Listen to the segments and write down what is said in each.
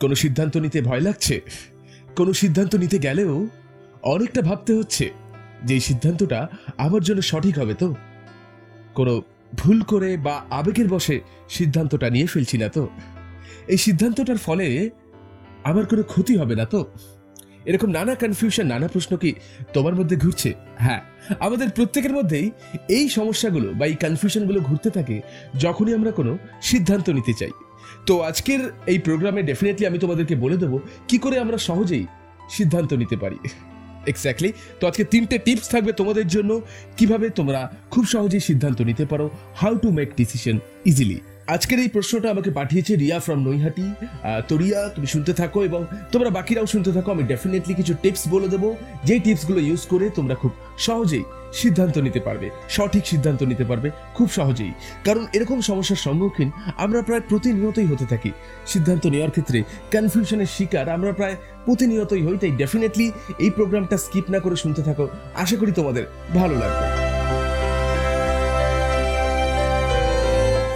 কোনো সিদ্ধান্ত নিতে ভয় লাগছে? কোনো সিদ্ধান্ত নিতে গেলেও অনেকটা ভাবতে হচ্ছে যে সিদ্ধান্তটা আমার জন্য সঠিক হবে তো। কোনো ভুল করে বা আবেগের বসে সিদ্ধান্তটা নিয়ে ফেলছি না তো। এই সিদ্ধান্তটার ফলে আমার কোনো ক্ষতি হবে না তো। এরকম নানা কনফিউশন নানা প্রশ্ন কি তোমার মধ্যে ঘুরছে? হ্যাঁ আমাদের প্রত্যেকের মধ্যেই এই সমস্যাগুলো বা এই কনফিউশনগুলো ঘুরতে থাকে যখনই আমরা কোনো সিদ্ধান্ত নিতে চাই। তো আজকের এই প্রোগ্রামে ডেফিনেটলি আমি তোমাদেরকে বলে দেবো কি করে আমরা সহজেই সিদ্ধান্ত নিতে পারি। এক্স্যাক্টলি তো আজকে তিনটে টিপস থাকবে তোমাদের জন্য কীভাবে তোমরা খুব সহজেই সিদ্ধান্ত নিতে পারো how to make decision easily আজকের এই প্রশ্নটা আমাকে পাঠিয়েছে রিয়া ফ্রম নৈহাটি। তো রিয়া, তুমি শুনতে থাকো এবং তোমরা বাকিরাও শুনতে থাকো, আমি ডেফিনেটলি কিছু টিপস বলে দেবো। যে টিপসগুলো ইউজ করে তোমরা খুব সহজেই সিদ্ধান্ত নিতে পারবে, সঠিক সিদ্ধান্ত নিতে পারবে, খুব সহজেই। কারণ এরকম সমস্যার সম্মুখীন আমরা প্রায় প্রতিনিয়তই হতে থাকি। সিদ্ধান্ত নেওয়ার ক্ষেত্রে কনফিউশনের শিকার আমরা প্রায় প্রতিনিয়তই হই, তাই ডেফিনেটলি এই প্রোগ্রামটা স্কিপ না করে শুনতে থাকো। আশা করি তোমাদের ভালো লাগবে।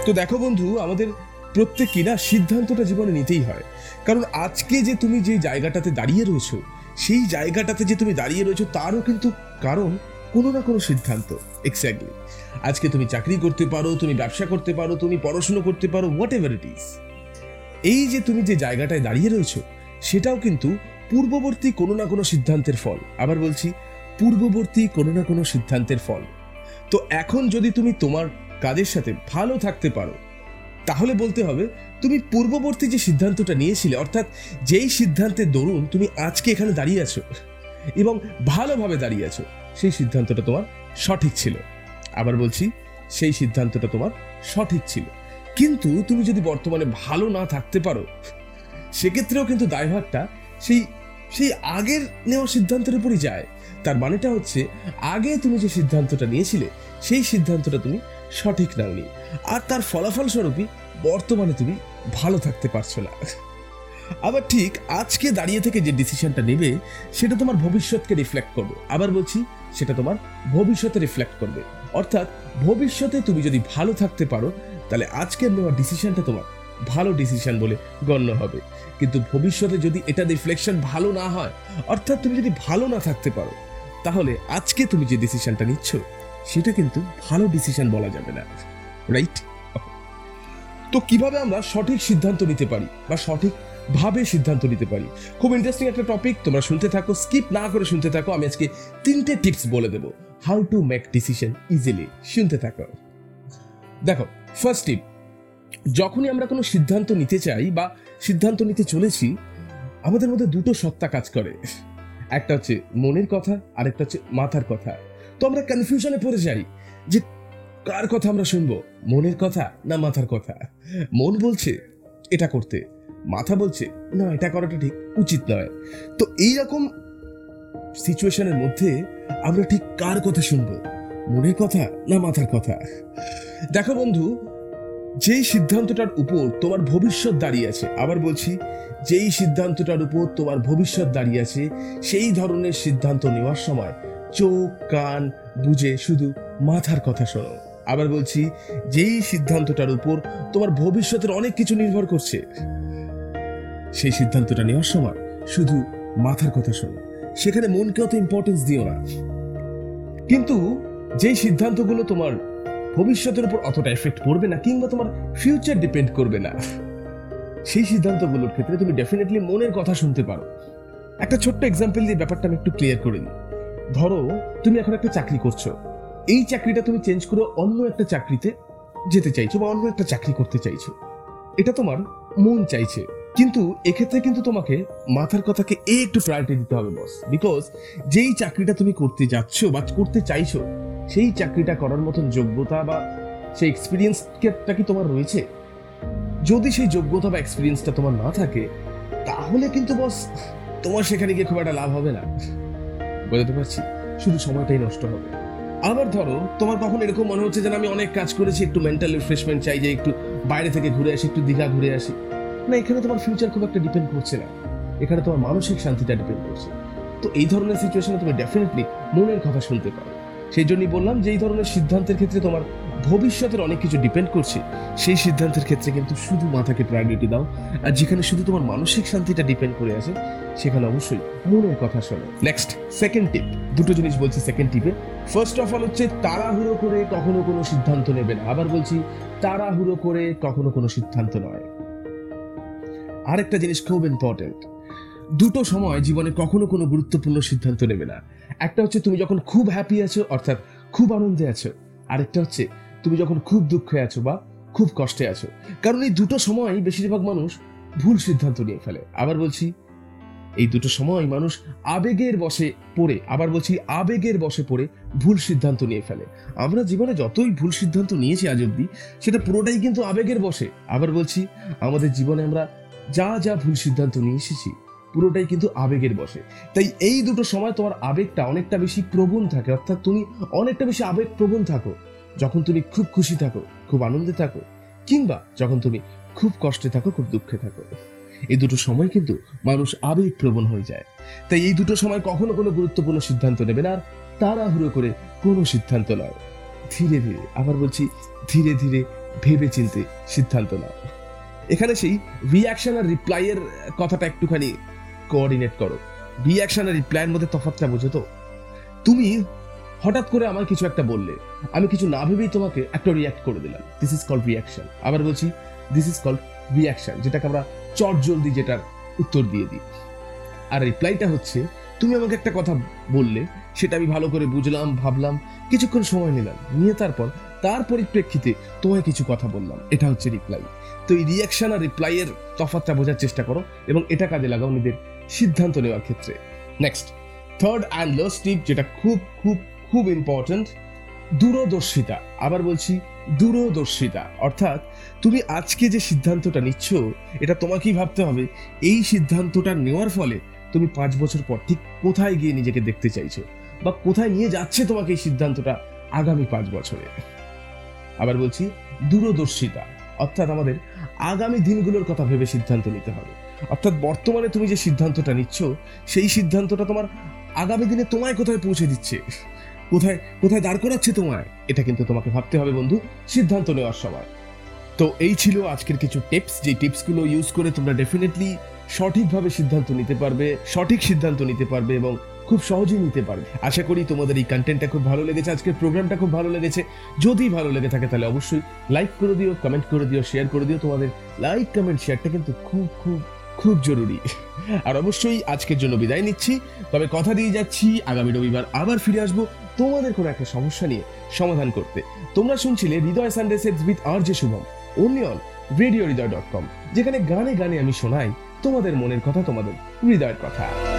তো দেখো বন্ধু, আমাদের প্রত্যেকই না সিদ্ধান্তটা জীবনে নিতেই হয়। কারণ আজকে যে তুমি যে জায়গাটাতে দাঁড়িয়ে রয়েছো, সেই জায়গাটাতে যে তুমি দাঁড়িয়ে রয়েছো, তারও কিন্তু কারণ কোনো না কোনো সিদ্ধান্ত। এক্স্যাক্টলি আজকে তুমি চাকরি করতে পারো, তুমি ব্যবসা করতে পারো, তুমি পড়াশুনো করতে পারো হোয়াট এভার ইট ইজ এই যে তুমি যে জায়গাটায় দাঁড়িয়ে রয়েছো, সেটাও কিন্তু পূর্ববর্তী কোনো না কোনো সিদ্ধান্তের ফল। আবার বলছি, পূর্ববর্তী কোনো না কোনো সিদ্ধান্তের ফল। তো এখন যদি তুমি তোমার কাজের সাথে ভালো থাকতে পারো। তাহলে বলতে হবে, তুমি পূর্ববর্তী যে সিদ্ধান্তটা নিয়েছিলে, অর্থাৎ যেই সিদ্ধান্তের দরুন তুমি আজকে এখানে দাঁড়িয়ে আছো এবং ভালোভাবে দাঁড়িয়ে আছো, সেই সিদ্ধান্তটা তোমার সঠিক ছিল। আবার বলছি, সেই সিদ্ধান্তটা তোমার সঠিক ছিল। কিন্তু তুমি যদি বর্তমানে ভালো না থাকতে পারো, সেক্ষেত্রেও কিন্তু দায়ভারটা সেই সেই আগের নেওয়া সিদ্ধান্তের উপরই যায়। তার মানেটা হচ্ছে, আগে তুমি যে সিদ্ধান্তটা নিয়েছিলে, সেই সিদ্ধান্তটা তুমি সঠিক নাওনি আর তার ফলাফল স্বরূপই বর্তমানে তুমি ভালো থাকতে পারছ না। আবার ঠিক আজকে দাঁড়িয়ে থেকে যে ডিসিশনটা নেবে, সেটা তোমার ভবিষ্যৎকে রিফ্লেক্ট করবে। আবার বলছি, সেটা তোমার ভবিষ্যতে রিফ্লেক্ট করবে। অর্থাৎ ভবিষ্যতে তুমি যদি ভালো থাকতে পারো, তাহলে আজকের নেওয়া ডিসিশনটা তোমার ভালো ডিসিশন বলে গণ্য হবে। কিন্তু ভবিষ্যতে যদি এটা রিফ্লেকশন ভালো না হয়, অর্থাৎ তুমি যদি ভালো না থাকতে পারো, তাহলে আজকে তুমি যে ডিসিশনটা নিচ্ছ সেটা কিন্তু ভালো ডিসিশন বলা যাবে না। রাইট তো কীভাবে আমরা সঠিক সিদ্ধান্ত নিতে পারি বা সঠিক ভাবে সিদ্ধান্ত নিতে পারি? খুব ইন্টারেস্টিং একটা টপিক তোমরা শুনতে থাকো স্কিপ না করে শুনতে থাকো, আমি আজকে তিনটে টিপস বলে দেবো। How to make decision easily শুনতে থাকো। দেখো ফার্স্ট টিপ যখনই আমরা কোনো সিদ্ধান্ত নিতে চাই বা সিদ্ধান্ত নিতে চলেছি, আমাদের মধ্যে দুটো সত্তা কাজ করে। একটা হচ্ছে মনের কথা আর একটা হচ্ছে মাথার কথা। তো আমরা কনফিউশনে পড়ে যাই যে কার কথা আমরা শুনব? মনের কথা না মাথার কথা? মন বলছে, এটা করতে। মাথা বলছে, না, এটা করাটা ঠিক, উচিত নয়। তো এইরকম সিচুয়েশনের মধ্যে আমরা ঠিক কার কথা শুনব? মনের কথা না মাথার কথা? দেখো বন্ধু, যেই সিদ্ধান্তটার উপর তোমার ভবিষ্যৎ দাঁড়িয়ে আছে, আবার বলছি, যেই সিদ্ধান্তটার উপর তোমার ভবিষ্যৎ দাঁড়িয়ে আছে, সেই ধরনের সিদ্ধান্ত নেওয়ার সময় চোখ, কান, বুঝে শুধু মাথার কথা শোনো। আবার বলছি, যেই সিদ্ধান্তটার উপর তোমার ভবিষ্যতের অনেক কিছু নির্ভর করছে, সেই সিদ্ধান্তটা নেওয়ার সময় শুধু মাথার কথা শোনো। সেখানে মনকে অত ইম্পর্টেন্স দিও না। কিন্তু যেই সিদ্ধান্তগুলো তোমার ভবিষ্যতের উপর অতটা এফেক্ট করবে না, কিংবা তোমার ফিউচার ডিপেন্ড করবে না, সেই সিদ্ধান্তগুলোর ক্ষেত্রে তুমি ডেফিনেটলি মনের কথা শুনতে পারো। একটা ছোট্ট এক্সাম্পল দিয়ে ব্যাপারটা আমি একটু ক্লিয়ার করে দিই ধরো, তুমি এখন একটা চাকরি করছ। এই চাকরিটা তুমি চেঞ্জ করে অন্য একটা চাকরিতে যেতে চাইছো বা অন্য একটা চাকরি করতে চাইছো। এটা তোমার মন চাইছে। কিন্তু এক্ষেত্রে কিন্তু তোমাকে মাথার কথাকে একটু প্রায়োরিটি দিতে হবে বস বিকজ যেই চাকরিটা তুমি করতে যাচ্ছ বা করতে চাইছো, সেই চাকরিটা করার মতন যোগ্যতা বা সেই এক্সপিরিয়েন্সটা কি তোমার রয়েছে? যদি সেই যোগ্যতা বা এক্সপিরিয়েন্সটা তোমার না থাকে, তাহলে কিন্তু বস তোমার সেখানে গিয়ে খুব একটা লাভ হবে না। বোঝাতে পারছি? শুধু সময়টাই নষ্ট হবে। আবার ধরো, তোমার কখন এরকম মনে হচ্ছে যেন আমি অনেক কাজ করেছি, একটু মেন্টাল রিফ্রেশমেন্ট চাই, যে একটু বাইরে থেকে ঘুরে আসি, একটু দীঘা ঘুরে আসি। না, এখানে তোমার ফিউচার খুব একটা ডিপেন্ড করছে না। এখানে তোমার মানসিক শান্তিটা ডিপেন্ড করছে। তো এই ধরনের সিচুয়েশনে তুমি ডেফিনেটলি মনের কথা শুনতে পারো। সেই জন্যই বললাম যে এই ধরনের সিদ্ধান্তের ক্ষেত্রে তোমার ভবিষ্যতের অনেক কিছু ডিপেন্ড করছে। সেই সিদ্ধান্তের ক্ষেত্রে কিন্তু শুধু মাথাকে প্রায়োরিটি দাও। আর যেখানে শুধু তোমার মানসিক শান্তিটা ডিপেন্ড করে আছে সেখানে অবশ্যই মনের কথা শোনো। নেক্সট সেকেন্ড টিপ দুটো জিনিস বলছি সেকেন্ড টিপে ফার্স্ট অফ অল হচ্ছে তাড়াহুড়ো করে কখনো কোনো সিদ্ধান্ত নেবে না। আবার বলছি তাড়াহুড়ো করে কখনো কোনো সিদ্ধান্ত নয়। আরেকটা জিনিস খুব ইম্পর্টেন্ট দুটো সময় জীবনে কখনো কোনো গুরুত্বপূর্ণ সিদ্ধান্ত নেবে না। একটা হচ্ছে তুমি যখন খুব হ্যাপি আছো, অর্থাৎ খুব আনন্দে আছো। আরেকটা হচ্ছে তুমি যখন খুব দুঃখে আছো বা খুব কষ্টে আছো। কারণ এই দুটো সময় বেশিরভাগ মানুষ ভুল সিদ্ধান্ত নিয়ে ফেলে। আবার বলছি এই দুটো সময় মানুষ আবেগের বসে পড়ে, আবার বলছি আবেগের বসে পড়ে ভুল সিদ্ধান্ত নিয়ে ফেলে। আমরা জীবনে যতই ভুল সিদ্ধান্ত নিয়েছি আজ অব্দি সেটা পুরোটাই কিন্তু আবেগের বসে আবার বলছি, আমাদের জীবনে আমরা যা যা ভুল সিদ্ধান্ত নিয়ে এসেছি, পুরোটাই কিন্তু আবেগের বসে তাই এই দুটো সময় তোমার আবেগটা অনেকটা বেশি প্রবণ থাকে, অর্থাৎ তুমি অনেকটা বেশি আবেগ প্রবণ থাকো। যখন তুমি খুব খুশি থাকো, খুব আনন্দে থাকো, কিংবা যখন তুমি খুব কষ্টে থাকো, খুব দুঃখে থাকো। এই দুটো সময় কিন্তু মানুষ আবেগ প্রবণ হয়ে যায়। তাই এই দুটো সময় কখনো কোনো গুরুত্বপূর্ণ সিদ্ধান্ত নেবে না আর তাড়াহুড়ো করে কোনো সিদ্ধান্ত নয়। ধীরে ধীরে, আবার বলছি ধীরে ধীরে ভেবে চিনতে সিদ্ধান্ত নাও। এখানে সেই রিয়াকশন আর রিপ্লাইয়ের কথাটা একটুখানি কোঅর্ডিনেট করো। রিয়াকশন আর রিপ্লাইয়ের মধ্যে তফাৎটা বোঝো তো? তুমি হঠাৎ করে আমার কিছু একটা বললে, আমি কিছু না ভেবেই তোমাকে একটা রিয়াক্ট করে দিলাম। দিস ইজ কল্ড রিয়াকশন আবার বলছি দিস ইজ কল্ড রিয়াকশন যেটাকে আমরা চট জলদি যেটার উত্তর দিয়ে দিই। আর রিপ্লাইটা হচ্ছে, তুমি আমাকে একটা কথা বললে, সেটা আমি ভালো করে বুঝলাম, ভাবলাম, কিছুক্ষণ সময় নিলাম, নিয়ে তারপর, তার পরিপ্রেক্ষিতে তোমায় কিছু কথা বললাম। এটা হচ্ছে রিপ্লাই তো এই রিয়াকশন আর রিপ্লাইয়ের তফাৎটা বোঝার চেষ্টা করো এবং এটা কাজে লাগাও নিজের সিদ্ধান্ত নেওয়ার ক্ষেত্রে। Next third and last tip যেটা খুব খুব খুব ইম্পর্ট্যান্ট দূরদর্শিতা। আবার বলছি দূরদর্শিতা। অর্থাৎ তুমি আজকে যে সিদ্ধান্তটা নিচ্ছ, এটা তোমাকেই ভাবতে হবে। এই সিদ্ধান্তটা নেওয়ার ফলে তুমি পাঁচ বছর পর ঠিক কোথায় গিয়ে নিজেকে দেখতে চাইছো? বা কোথায় নিয়ে যাচ্ছে তোমাকে এই সিদ্ধান্তটা আগামী পাঁচ বছরে? আবার বলছি, দূরদর্শিতা। অর্থাৎ আমাদের আগামী দিনগুলোর কথা ভেবে সিদ্ধান্ত নিতে হবে। অর্থাৎ বর্তমানে তুমি যে সিদ্ধান্তটা নিচ্ছ, সেই সিদ্ধান্তটা তোমার আগামী দিনে তোমায় কোথায় পৌঁছে দিচ্ছে? কোথায় কোথায় দাঁড় করাচ্ছে তোমায়? এটা কিন্তু তোমাকে ভাবতে হবে বন্ধু, সিদ্ধান্ত নেওয়ার সময়। তো এই ছিল আজকের কিছু টিপস যে টিপসগুলো ইউজ করে তোমরা ডেফিনেটলি সঠিকভাবে সিদ্ধান্ত নিতে পারবে, সঠিক সিদ্ধান্ত নিতে পারবে এবং খুব সহজেই নিতে পারবে। আশা করি তোমাদের এই কন্টেন্টটা খুব ভালো লেগেছে, আজকের প্রোগ্রামটা খুব ভালো লেগেছে। যদি ভালো লেগে থাকে তাহলে অবশ্যই লাইক করে দিও কমেন্ট করে দিও শেয়ার করে দিও। তোমাদের লাইক কমেন্ট শেয়ারটা কিন্তু খুব খুব খুব জরুরি। আর অবশ্যই আজকের জন্য বিদায় নিচ্ছি। তবে কথা দিয়ে যাচ্ছি, আগামী রবিবার আবার ফিরে আসব। তোমাদের কোনো একটা সমস্যা নিয়ে সমাধান করতে। তোমরা শুনছিলে Hriday Sunday sets with R J Shubham only on radio Hriday dot com যেখানে গানে গানে আমি শোনাই তোমাদের মনের কথা, তোমাদের হৃদয়ের কথা।